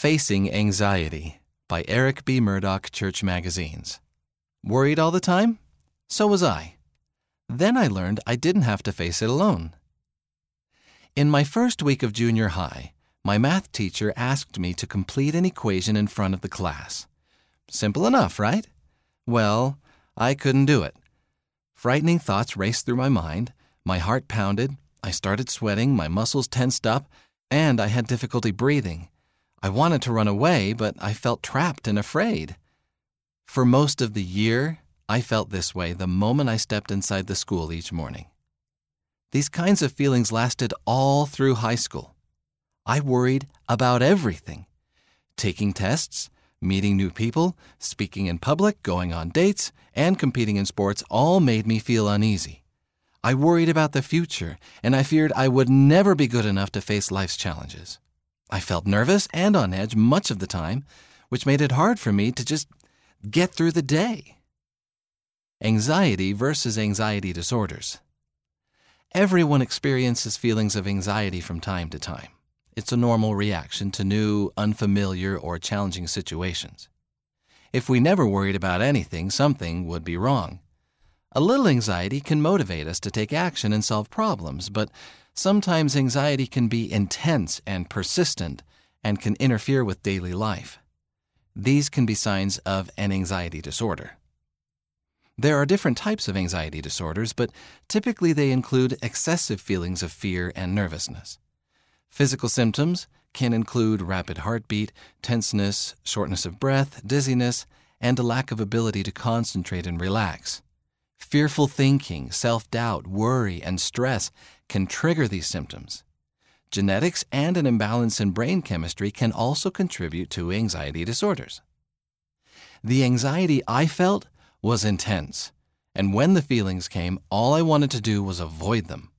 Facing Anxiety by Eric B. Murdoch Church Magazines. Worried all the time? So was I. Then I learned I didn't have to face it alone. In my first week of junior high, my math teacher asked me to complete an equation in front of the class. Simple enough, right? Well, I couldn't do it. Frightening thoughts raced through my mind, my heart pounded, I started sweating, my muscles tensed up, and I had difficulty breathing. I wanted to run away, but I felt trapped and afraid. For most of the year, I felt this way the moment I stepped inside the school each morning. These kinds of feelings lasted all through high school. I worried about everything taking tests, meeting new people, speaking in public, going on dates, and competing in sports all made me feel uneasy. I worried about the future, and I feared I would never be good enough to face life's challenges. I felt nervous and on edge much of the time, which made it hard for me to just get through the day. Anxiety versus anxiety disorders. Everyone experiences feelings of anxiety from time to time. It's a normal reaction to new, unfamiliar, or challenging situations. If we never worried about anything, something would be wrong. A little anxiety can motivate us to take action and solve problems, but sometimes anxiety can be intense and persistent and can interfere with daily life. These can be signs of an anxiety disorder. There are different types of anxiety disorders, but typically they include excessive feelings of fear and nervousness. Physical symptoms can include rapid heartbeat, tenseness, shortness of breath, dizziness, and a lack of ability to concentrate and relax. Fearful thinking, self doubt, worry, and stress can trigger these symptoms. Genetics and an imbalance in brain chemistry can also contribute to anxiety disorders. The anxiety I felt was intense, and when the feelings came, all I wanted to do was avoid them.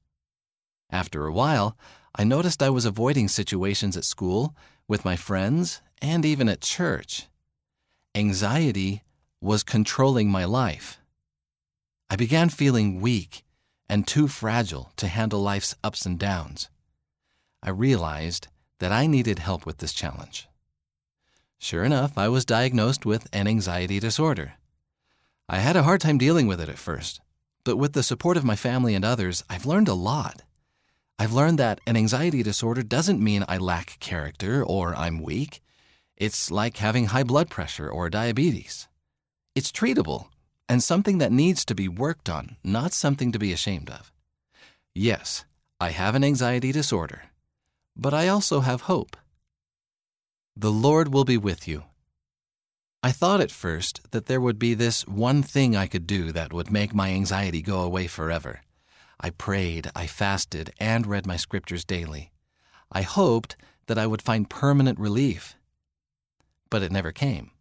After a while, I noticed I was avoiding situations at school, with my friends, and even at church. Anxiety was controlling my life. I began feeling weak and too fragile to handle life's ups and downs. I realized that I needed help with this challenge. Sure enough, I was diagnosed with an anxiety disorder. I had a hard time dealing with it at first, but with the support of my family and others, I've learned a lot. I've learned that an anxiety disorder doesn't mean I lack character or I'm weak. It's like having high blood pressure or diabetes. It's treatable and something that needs to be worked on, not something to be ashamed of. Yes, I have an anxiety disorder, but I also have hope. The Lord will be with you. I thought at first that there would be this one thing I could do that would make my anxiety go away forever. I prayed, I fasted, and read my scriptures daily. I hoped that I would find permanent relief. But it never came.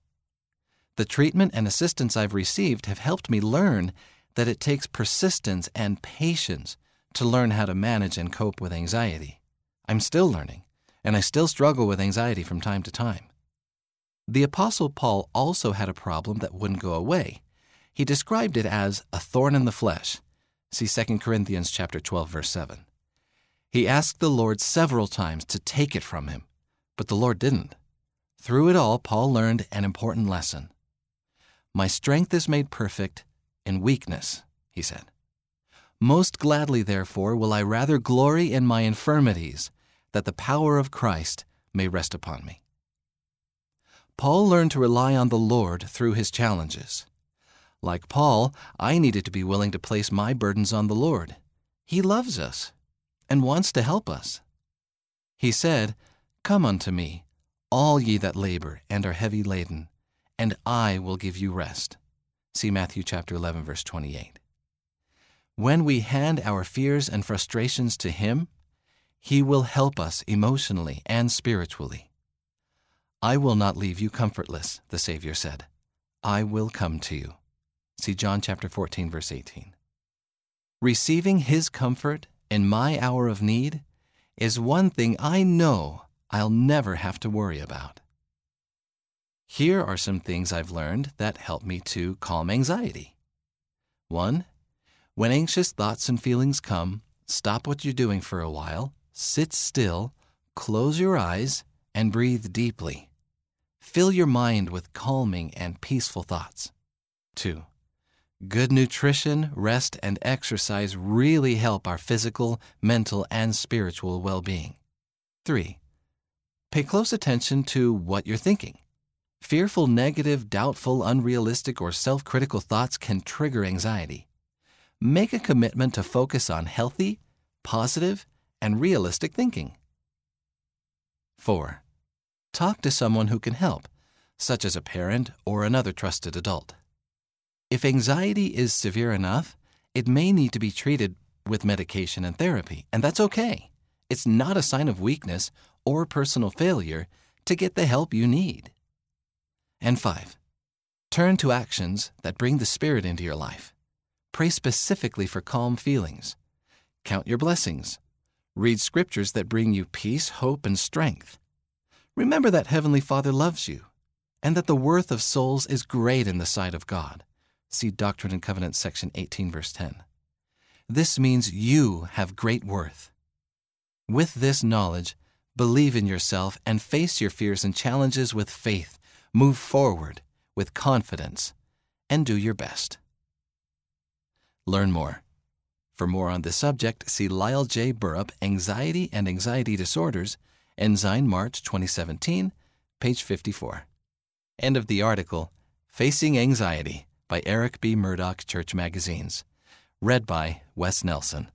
The treatment and assistance I've received have helped me learn that it takes persistence and patience to learn how to manage and cope with anxiety. I'm still learning, and I still struggle with anxiety from time to time. The apostle Paul also had a problem that wouldn't go away. He described it as a thorn in the flesh. See 2 Corinthians chapter 12 verse 7. He asked the Lord several times to take it from him, but the Lord didn't. Through it all, Paul learned an important lesson. My strength is made perfect in weakness, he said. Most gladly, therefore, will I rather glory in my infirmities, that the power of Christ may rest upon me. Paul learned to rely on the Lord through his challenges. Like Paul, I needed to be willing to place my burdens on the Lord. He loves us and wants to help us. He said, Come unto me, all ye that labor and are heavy laden, and I will give you rest. See Matthew chapter 11 verse 28. When we hand our fears and frustrations to him, he will help us emotionally and spiritually. I will not leave you comfortless, the Savior said. I will come to you. See John chapter 14 verse 18. Receiving his comfort in my hour of need is one thing I know I'll never have to worry about. Here are some things I've learned that help me to calm anxiety. 1. When anxious thoughts and feelings come, stop what you're doing for a while, sit still, close your eyes, and breathe deeply. Fill your mind with calming and peaceful thoughts. 2. Good nutrition, rest, and exercise really help our physical, mental, and spiritual well being. 3. Pay close attention to what you're thinking. Fearful, negative, doubtful, unrealistic, or self critical thoughts can trigger anxiety. Make a commitment to focus on healthy, positive, and realistic thinking. 4. Talk to someone who can help, such as a parent or another trusted adult. If anxiety is severe enough, it may need to be treated with medication and therapy, and that's okay. It's not a sign of weakness or personal failure to get the help you need. And five, turn to actions that bring the Spirit into your life. Pray specifically for calm feelings. Count your blessings. Read scriptures that bring you peace, hope, and strength. Remember that Heavenly Father loves you and that the worth of souls is great in the sight of God. See Doctrine and Covenants, section 18, verse 10. This means you have great worth. With this knowledge, believe in yourself and face your fears and challenges with faith. Move forward with confidence and do your best. Learn more. For more on this subject, see Lyle J. Burrup, Anxiety and Anxiety Disorders, Ensign March 2017, page 54. End of the article Facing Anxiety by Eric B. Murdoch Church Magazines. Read by Wes Nelson.